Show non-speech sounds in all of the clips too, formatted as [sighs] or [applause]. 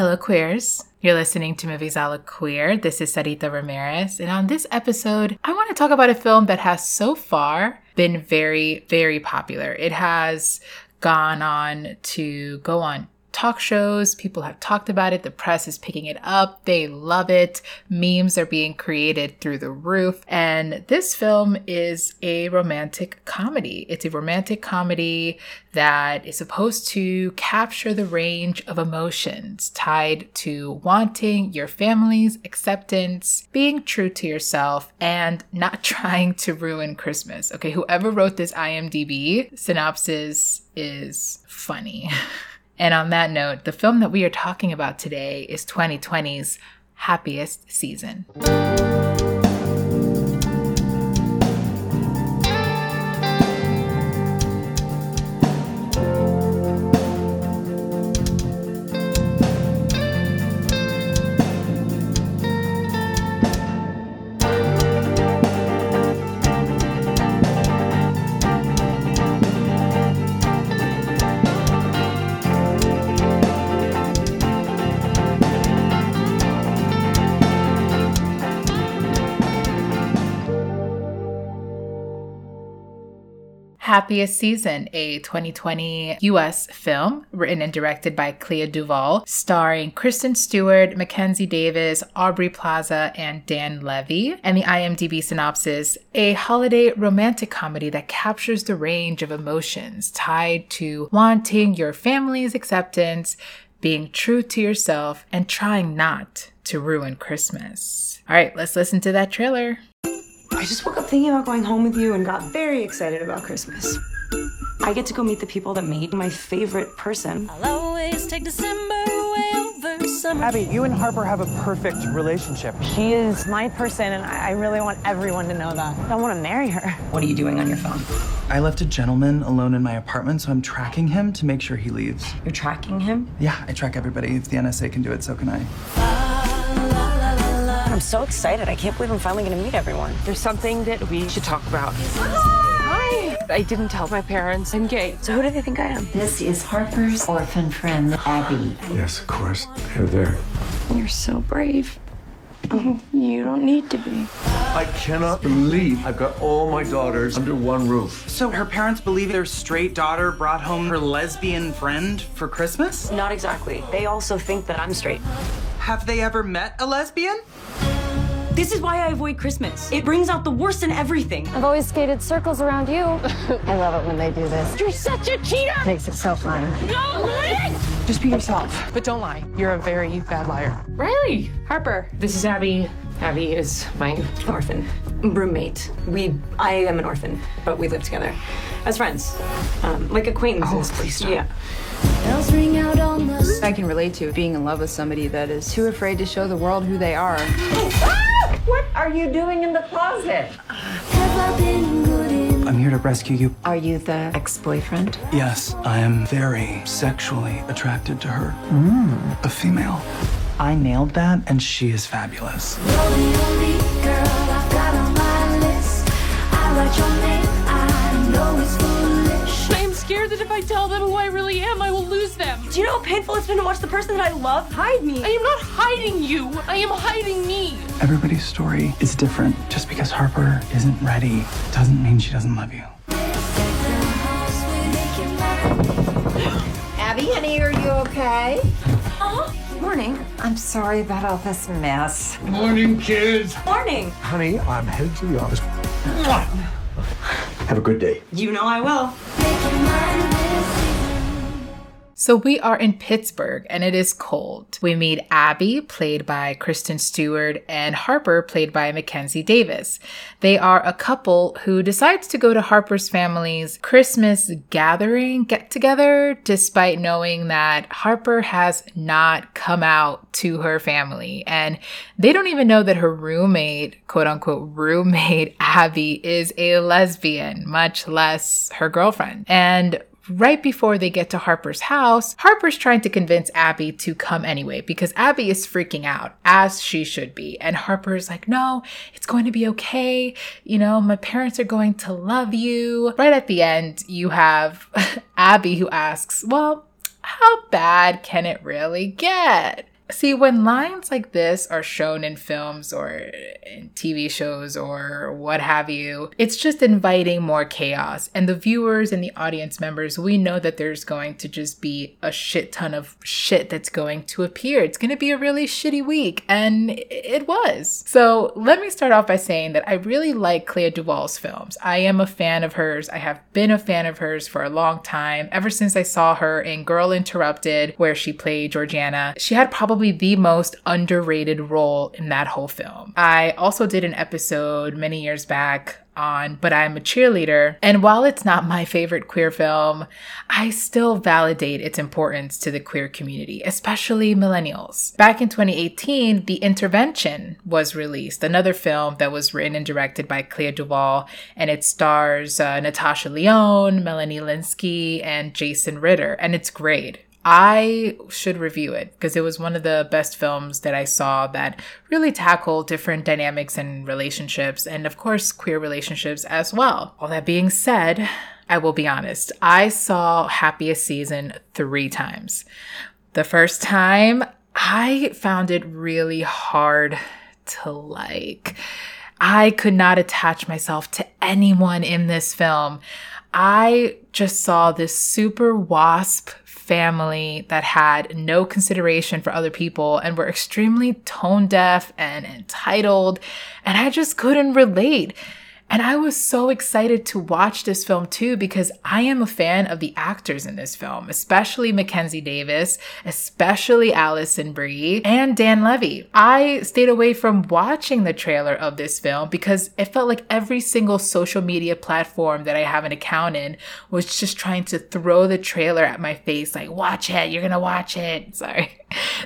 Hello, queers. You're listening to Movies a la Queer. This is Sarita Ramirez. And on this episode, I want to talk about a film that has so far been very, very popular. It has gone on to go on talk shows. People have talked about it. The press is picking it up. They love it. Memes are being created through the roof. And this film is a romantic comedy. It's a romantic comedy that is supposed to capture the range of emotions tied to wanting your family's acceptance, being true to yourself, and not [laughs] trying to ruin Christmas. Okay, whoever wrote this IMDb synopsis is funny. [laughs] And on that note, the film that we are talking about today is 2020's happiest season. Happiest Season, a 2020 US film written and directed by Clea Duvall, starring Kristen Stewart, Mackenzie Davis, Aubrey Plaza, and Dan Levy. And the IMDb synopsis a holiday romantic comedy that captures the range of emotions tied to wanting your family's acceptance, being true to yourself, and trying not to ruin Christmas. All right, let's listen to that trailer. I just woke up thinking about going home with you and got very excited about Christmas. I get to go meet the people that made my favorite person. I'll always take December away over summer. Abby, you and Harper have a perfect relationship. She is my person, and I really want everyone to know that. I want to marry her. What are you doing on your phone? I left a gentleman alone in my apartment, so I'm tracking him to make sure he leaves. You're tracking him? Yeah, I track everybody. If the NSA can do it, so can I. I'm so excited. I can't believe I'm finally going to meet everyone. There's something that we should talk about. Hi. I didn't tell my parents I'm gay. So who do they think I am? This is Harper's orphan friend, Abby. Yes, of course. They're there. You're so brave. Oh, you don't need to be. I cannot believe I've got all my daughters under one roof. So her parents believe their straight daughter brought home her lesbian friend for Christmas? Not exactly. They also think that I'm straight. Have they ever met a lesbian? This is why I avoid Christmas. It brings out the worst in everything. I've always skated circles around you. [laughs] I love it when they do this. You're such a cheater! Makes it so fun. No! Just be yourself. But don't lie. You're a very bad liar. Riley! Harper. This is Abby. Abby is my orphan roommate. We, I am an orphan, but we live together as friends, um, like acquaintances. Oh, please stop. Yeah. I can relate to being in love with somebody that is too afraid to show the world who they are. [laughs] What are you doing in the closet? I'm here to rescue you. Are you the ex boyfriend? Yes, I am very sexually attracted to her. Mm. A female. I nailed that, and she is fabulous. Know how painful it's been to watch the person that I love hide me? I am not hiding you. I am hiding me. Everybody's story is different. Just because Harper isn't ready doesn't mean she doesn't love you. [gasps] Abby, honey, are you okay? Oh, morning. I'm sorry about all this mess. Morning, kids. Morning. Honey, I'm headed to the office. Have a good day. You know I will. So we are in Pittsburgh and it is cold. We meet Abby, played by Kristen Stewart, and Harper, played by Mackenzie Davis. They are a couple who decides to go to Harper's family's Christmas gathering get together, despite knowing that Harper has not come out to her family. And they don't even know that her roommate, quote unquote, roommate [laughs] Abby, is a lesbian, much less her girlfriend. And right before they get to Harper's house, Harper's trying to convince Abby to come anyway because Abby is freaking out, as she should be. And Harper's like, no, it's going to be okay. You know, my parents are going to love you. Right at the end, you have [laughs] Abby who asks, well, how bad can it really get? See, when lines like this are shown in films or in TV shows or what have you, it's just inviting more chaos. And the viewers and the audience members, we know that there's going to just be a shit ton of shit that's going to appear. It's going to be a really shitty week. And it was. So let me start off by saying that I really like Clea Duvall's films. I am a fan of hers. I have been a fan of hers for a long time, ever since I saw her in Girl Interrupted, where she played Georgiana. She had probably probably the most underrated role in that whole film. I also did an episode many years back on But I'm a Cheerleader. And while it's not my favorite queer film, I still validate its importance to the queer community, especially millennials. Back in 2018, The Intervention was released, another film that was written and directed by Clea Duvall, and it stars uh, Natasha Lyonne, Melanie Lynskey, and Jason Ritter, and it's great. I should review it because it was one of the best films that I saw that really tackled different dynamics and relationships, and of course, queer relationships as well. All that being said, I will be honest, I saw Happiest Season three times. The first time, I found it really hard to like. I could not attach myself to anyone in this film. I just saw this super wasp family that had no consideration for other people and were extremely tone deaf and entitled. And I just couldn't relate. And I was so excited to watch this film too because I am a fan of the actors in this film, especially Mackenzie Davis, especially Alison Brie, and Dan Levy. I stayed away from watching the trailer of this film because it felt like every single social media platform that I have an account in was just trying to throw the trailer at my face like, watch it, you're gonna watch it. [laughs] Sorry.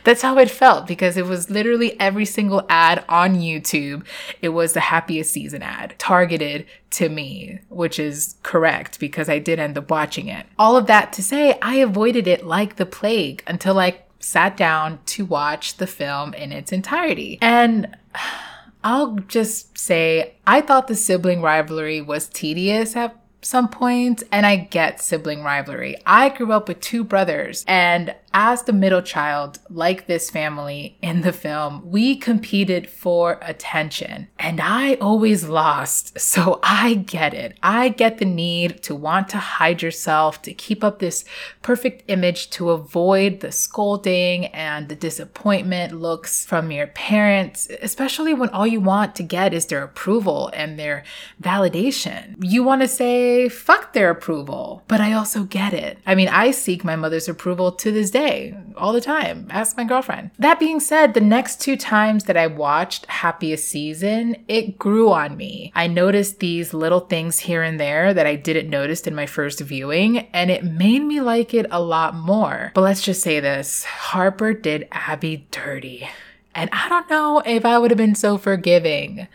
That's how it felt because it was literally every single ad on YouTube. It was the happiest season ad targeted to me, which is correct because I did end up watching it. All of that to say, I avoided it like the plague until I sat down to watch the film in its entirety. And [sighs] I'll just say, I thought the sibling rivalry was tedious at some points, point, and I get sibling rivalry. I grew up with two brothers, and as the middle child, like this family in the film, we competed for attention and I always lost. [laughs] So I get it. I get the need to want to hide yourself, to keep up this perfect image, to avoid the scolding and the disappointment looks from your parents, especially when all you want to get is their approval and their validation. You want to say, fuck their approval, but I also get it. I mean, I seek my mother's approval to this day day, all the time. Ask my girlfriend. That being said, the next two times that I watched Happiest Season, it grew on me. I noticed these little things here and there that I didn't notice in my first viewing, and it made me like it a lot more. But let's just say this Harper did Abby dirty. And I don't know if I would have been so forgiving.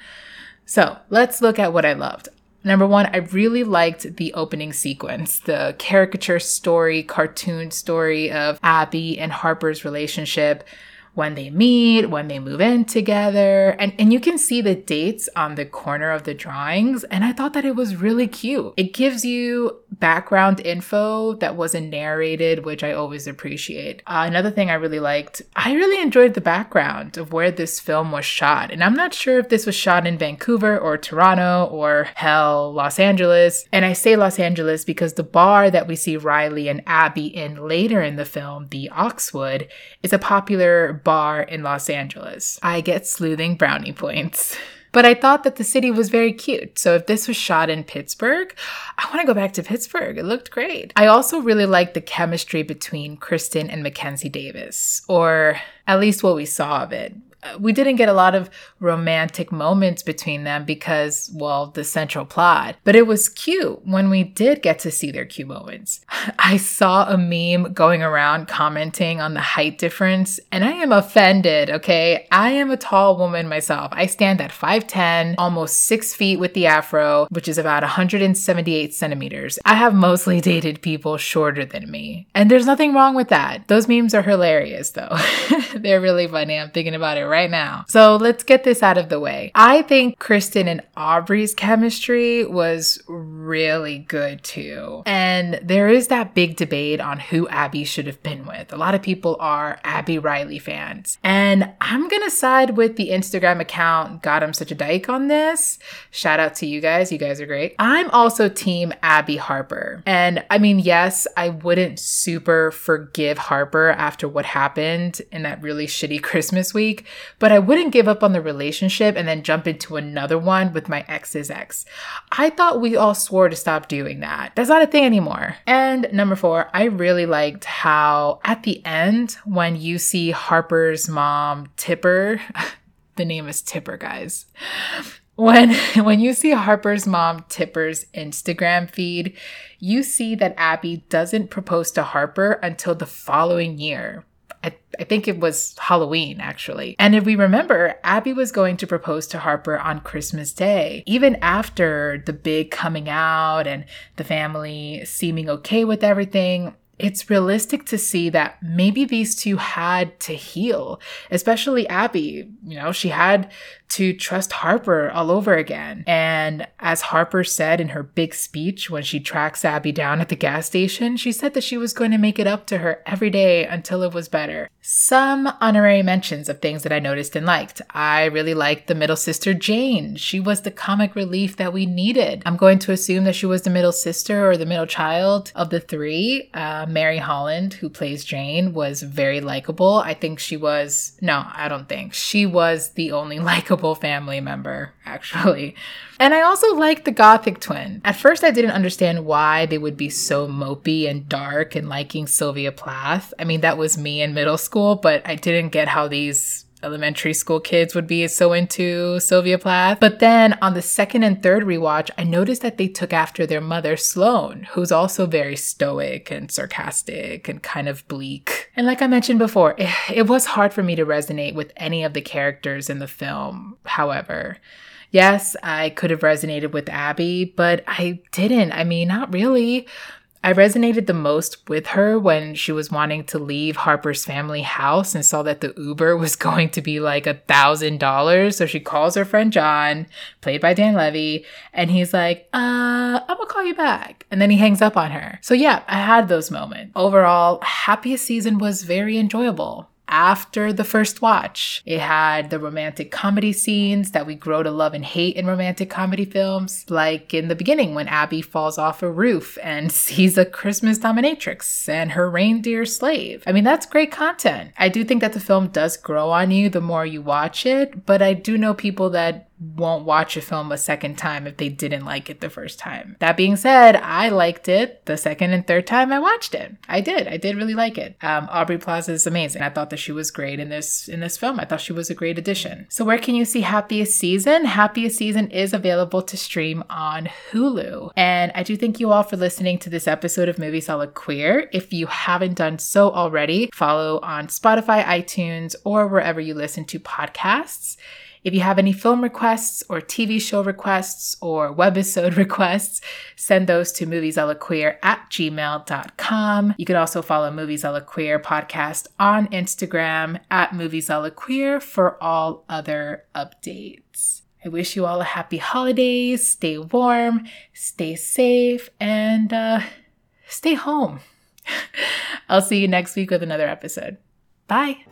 So let's look at what I loved. Number one, I really liked the opening sequence, the caricature story, cartoon story of Abby and Harper's relationship when they meet, when they move in together. And, and you can see the dates on the corner of the drawings. And I thought that it was really cute. It gives you background info that wasn't narrated, which I always appreciate. Uh, another thing I really liked, I really enjoyed the background of where this film was shot. And I'm not sure if this was shot in Vancouver or Toronto or hell, Los Angeles. And I say Los Angeles because the bar that we see Riley and Abby in later in the film, the Oxwood, is a popular bar in Los Angeles. I get sleuthing brownie points. But I thought that the city was very cute. So if this was shot in Pittsburgh, I want to go back to Pittsburgh. It looked great. I also really liked the chemistry between Kristen and Mackenzie Davis, or at least what we saw of it Uh, we didn't get a lot of romantic moments between them because, well, the central plot. But it was cute when we did get to see their cute moments. [laughs] I saw a meme going around commenting on the height difference, and I am offended, okay? I am a tall woman myself. I stand at 5'10, almost six feet with the afro, which is about 178 centimeters. I have mostly [laughs] dated people shorter than me. And there's nothing wrong with that. Those memes are hilarious, though. [laughs] They're really funny. I'm thinking about it right now. So let's get this out of the way. I think Kristen and Aubrey's chemistry was really good too. And there is that big debate on who Abby should have been with. A lot of people are Abby Riley fans. And I'm going to side with the Instagram account Got Him Such a Dyke on this. Shout out to you guys. You guys are great. I'm also team Abby Harper. And I mean, yes, I wouldn't super forgive Harper after what happened in that really shitty [laughs] Christmas week, but I wouldn't give up on the relationship and then jump into another one with my ex's ex. I thought we all swore to stop doing that. That's not a thing anymore. And number four, I really liked how at the end, when you see Harper's mom, Tipper, [laughs] the name is Tipper, guys. When [laughs] when you see Harper's mom Tipper's Instagram feed, you see that Abby doesn't propose to Harper until the following year. I, I, think it was Halloween, actually. And if we remember, Abby was going to propose to Harper on Christmas Day. Even after the big coming out and the family seeming okay with everything, it's realistic to see that maybe these two had to heal, especially Abby. You know, she had to trust Harper all over again. And as Harper said in her big speech when she tracks Abby down at the gas station, she said that she was going to make it up to her every day until it was better. Some honorary mentions of things that I noticed and liked. I really liked the middle sister Jane. She was the comic relief that we needed. I'm going to assume that she was the middle sister or the middle child of the three. Uh, Mary Holland, who plays Jane, was very likable. I think she was, no, I don't think. She was the only [laughs] likable family member, actually. And I also liked the Gothic twin. At first, I didn't understand why they would be so mopey and dark and liking Sylvia Plath. I mean, that was me in middle school, but I didn't get how these elementary school kids would be so into Sylvia Plath. But then on the second and third rewatch, I noticed that they took after their mother, Sloane, who's also very stoic and sarcastic and kind of bleak. And like I mentioned before, it, it was hard for me to resonate with any of the characters in the film, however. Yes, I could have resonated with Abby, but I didn't. I mean, not really. I resonated the most with her when she was wanting to leave Harper's family house and saw that the Uber was [laughs] going to be like a thousand dollars. So she calls her friend John, played by Dan Levy, and he's like, uh, I'm gonna call you back. And then he hangs up on her. So yeah, I had those moments. Overall, happiest season was very enjoyable after the first watch. It had the romantic comedy scenes that we grow to love and hate in romantic comedy films, like in the beginning when Abby falls off a roof and [laughs] sees a Christmas dominatrix and her reindeer slave. I mean, that's great content. I do think that the film does grow on you the more you watch it, but I do know people that won't watch a film a second time if they didn't like it the first time. That being said, I liked it the second and third time I watched it. I did. I did really like it. Um, Aubrey Plaza is amazing. I thought that she was great in this in this film. I thought she was a great addition. So where can you see Happiest Season? Happiest Season is available to stream on Hulu. And I do thank you all for listening to this episode of Movies a la Queer. If you haven't done so already, follow on Spotify, iTunes, or wherever you listen to podcasts. If you have any film requests or TV show requests or webisode [laughs] requests, send those to moviesalaqueer at gmail.com. You can also follow Movies a la Queer podcast on Instagram at Movies Queer for all other updates. I wish you all a happy holidays. Stay warm, stay safe, and uh, stay home. [laughs] I'll see you next week with another episode. Bye.